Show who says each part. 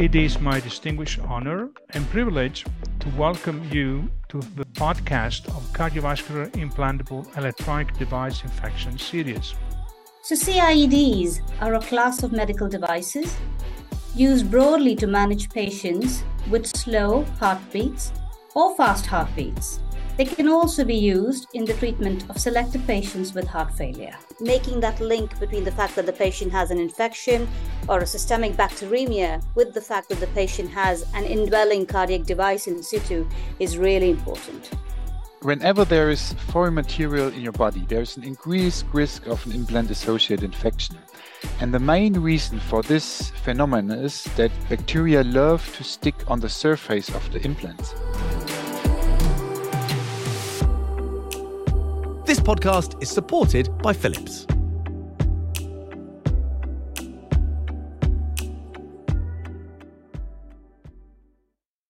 Speaker 1: It is my distinguished honor and privilege to welcome you to the podcast of Cardiovascular Implantable Electronic Device Infection Series.
Speaker 2: So, CIEDs are a class of medical devices used broadly to manage patients with slow heartbeats or fast heartbeats. They can also be used in the treatment of selected patients with heart failure.
Speaker 3: Making that link between the fact that the patient has an infection or a systemic bacteremia with the fact that the patient has an indwelling cardiac device in situ is really important.
Speaker 4: Whenever there is foreign material in your body, there is an increased risk of an implant associated infection. And the main reason for this phenomenon is that bacteria love to stick on the surface of the implant.
Speaker 5: This podcast is supported by Philips.